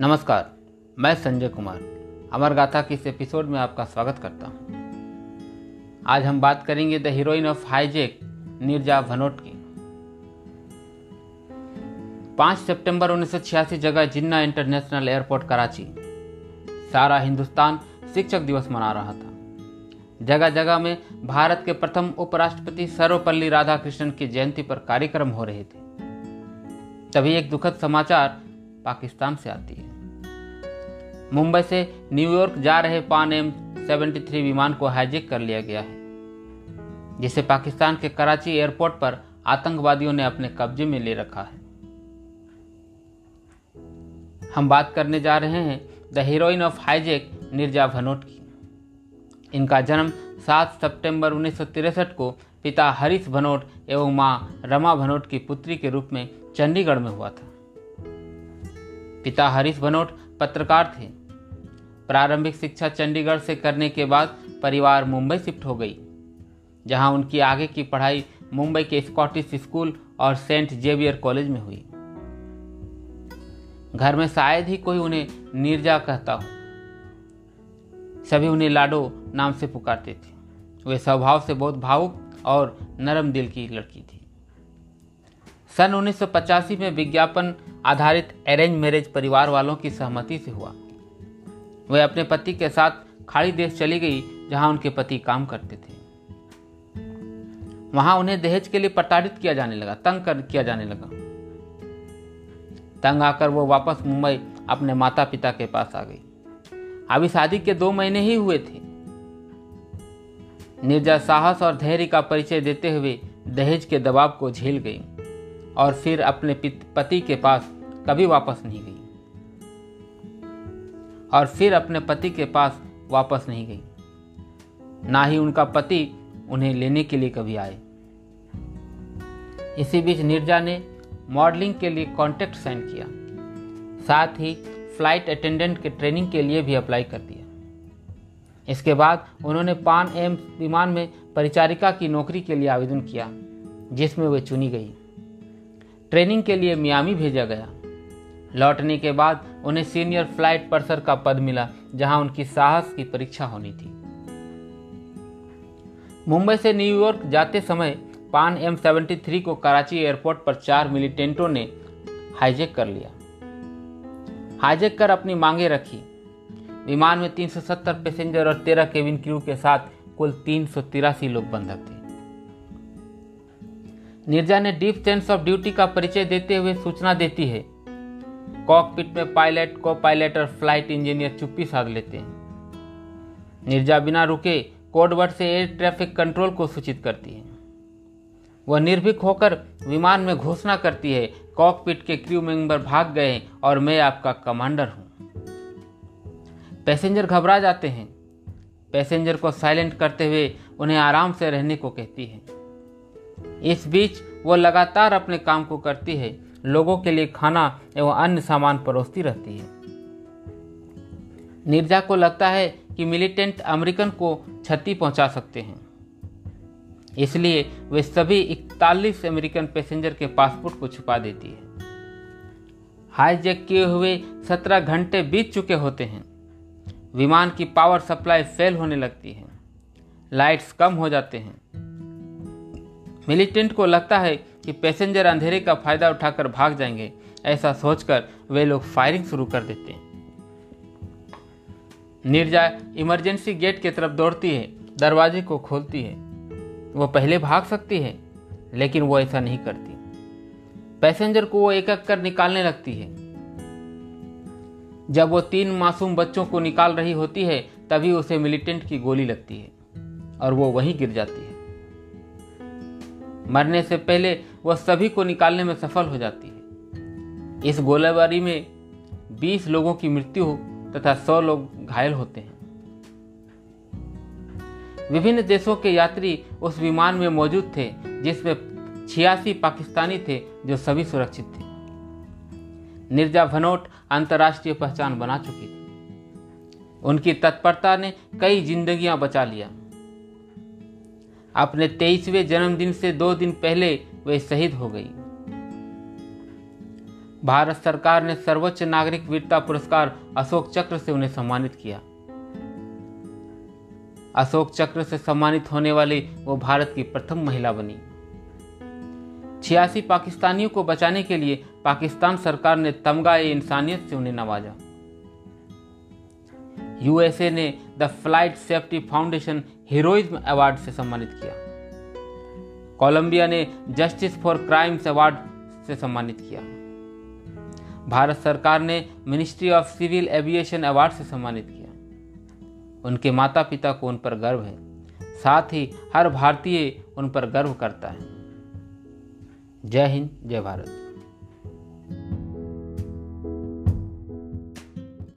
नमस्कार, मैं संजय कुमार। अमर गाथा के इस एपिसोड में आपका स्वागत करता हूँ। आज हम बात करेंगे the heroine of hijack, Neerja Bhanot की 5 सितंबर 1986 जगह जिन्ना इंटरनेशनल एयरपोर्ट, कराची। सारा हिंदुस्तान शिक्षक दिवस मना रहा था। जगह जगह में भारत के प्रथम उपराष्ट्रपति सर्वपल्ली राधाकृष्णन की जयंती पर कार्यक्रम हो रहे थे। तभी एक दुखद समाचार पाकिस्तान से आती है। मुंबई से न्यूयॉर्क जा रहे पान एम 73 विमान को हाईजेक कर लिया गया है, जिसे पाकिस्तान के कराची एयरपोर्ट पर आतंकवादियों ने अपने कब्जे में ले रखा है। हम बात करने जा रहे हैं the heroine of hijack Neerja Bhanot की। इनका जन्म 7 सितंबर उन्नीस को पिता हरीश भनोट एवं माँ रमा भनोट की पुत्री के रूप में चंडीगढ़ में हुआ था। पिता हरीश भनोट पत्रकार थे। प्रारंभिक शिक्षा चंडीगढ़ से करने के बाद परिवार मुंबई शिफ्ट हो गई, जहाँ उनकी आगे की पढ़ाई मुंबई के स्कॉटिश स्कूल और सेंट जेवियर कॉलेज में हुई। घर में शायद ही कोई उन्हें नीरजा कहता हो। सभी उन्हें लाडो नाम से पुकारते थे। वे स्वभाव से बहुत भावुक और नरम दिल की लड़की थी। सन 1985 में विज्ञापन आधारित अरेंज मैरिज परिवार वालों की सहमति से हुआ। वह अपने पति के साथ खाड़ी देश चली गई, जहाँ उनके पति काम करते थे। वहाँ उन्हें दहेज के लिए प्रताड़ित किया जाने लगा, तंग कर, किया जाने लगा। तंग आकर वो वापस मुंबई अपने माता पिता के पास आ गई। अभी शादी के दो महीने ही हुए थे। निर्जा साहस और धैर्य का परिचय देते हुए दहेज के दबाव को झेल गई और फिर अपने पति के पास कभी वापस नहीं गई। और फिर अपने पति के पास वापस नहीं गई। ना ही उनका पति उन्हें लेने के लिए कभी आए। इसी बीच निर्जा ने मॉडलिंग के लिए कॉन्टैक्ट साइन किया। साथ ही फ़्लाइट अटेंडेंट के ट्रेनिंग के लिए भी अप्लाई कर दिया। इसके बाद उन्होंने पान एम विमान में परिचारिका की नौकरी के लिए आवेदन किया, जिसमें वे चुनी गई। ट्रेनिंग के लिए मियामी भेजा गया। लौटने के बाद उन्हें सीनियर फ़्लाइट पर्सर का पद मिला, जहाँ उनकी साहस की परीक्षा होनी थी। मुंबई से न्यूयॉर्क जाते समय पान एम सेवेंटी थ्री को कराची एयरपोर्ट पर चार मिलिटेंटों ने हाईजेक कर लिया। हाईजेक कर अपनी मांगे रखी। विमान में 370 पैसेंजर और 13 केबिन क्रू के साथ कुल तीन सौ तिरासी लोग बंधक थे। निर्जा ने डीप सेंस ऑफ़ ड्यूटी का परिचय देते हुए सूचना देती है कॉकपिट में पायलट को पायलट और फ़्लाइट इंजीनियर चुप्पी साध लेते हैं। निर्जा बिना रुके कोडवर्ड से एयर ट्रैफ़िक कंट्रोल को सूचित करती है। वह निर्भीक होकर विमान में घोषणा करती है कॉकपिट के क्रू मेंबर भाग गए और मैं आपका कमांडर हूँ। पैसेंजर घबरा जाते हैं। पैसेंजर को साइलेंट करते हुए उन्हें आराम से रहने को कहती है। इस बीच वो लगातार अपने काम को करती है। लोगों के लिए खाना एवं अन्य सामान परोसती रहती है। निर्जा को लगता है कि मिलिटेंट अमेरिकन को क्षति पहुँचा सकते हैं। इसलिए वे सभी इकतालीस अमेरिकन पैसेंजर के पासपोर्ट को छुपा देती है। हाईजैक किए हुए सत्रह घंटे बीत चुके होते हैं। विमान की पावर सप्लाई फेल होने लगती है। लाइट्स कम हो जाते हैं। मिलिटेंट को लगता है कि पैसेंजर अंधेरे का फ़ायदा उठाकर भाग जाएँगे, ऐसा सोचकर वे लोग फायरिंग शुरू कर देते हैं। निर्जा इमरजेंसी गेट की तरफ़ दौड़ती है, दरवाजे को खोलती है। वो पहले भाग सकती है, लेकिन वो ऐसा नहीं करती। पैसेंजर को वो एक एक कर निकालने लगती है। जब वो तीन मासूम बच्चों को निकाल रही होती है, तभी उसे मिलिटेंट की गोली लगती है, और वो वहीं गिर जाती है। मरने से पहले वह सभी को निकालने में सफल हो जाती है। इस गोलीबारी में 20 लोगों की मृत्यु तथा 100 लोग घायल होते हैं। विभिन्न देशों के यात्री उस विमान में मौजूद थे, जिसमें छियासी पाकिस्तानी थे, जो सभी सुरक्षित थे। निर्जा भनोट अंतर्राष्ट्रीय पहचान बना चुकी थी। उनकी तत्परता ने कई जिंदगियाँ बचा लिया। अपने तेईसवें जन्मदिन से दो दिन पहले वे शहीद हो गई। भारत सरकार ने सर्वोच्च नागरिक वीरता पुरस्कार अशोक चक्र से उन्हें सम्मानित किया। अशोक चक्र से सम्मानित होने वाली वो भारत की प्रथम महिला बनी। छियासी पाकिस्तानियों को बचाने के लिए पाकिस्तान सरकार ने तमगा इंसानियत से उन्हें नवाजा। यूएसए ने the Flight Safety Foundation Heroism Award से सम्मानित किया। कोलंबिया ने जस्टिस फॉर क्राइम्स अवार्ड से सम्मानित किया। भारत सरकार ने Ministry of Civil Aviation award से सम्मानित किया। उनके माता पिता को उन पर गर्व है। साथ ही हर भारतीय उन पर गर्व करता है। जय हिंद, जय भारत।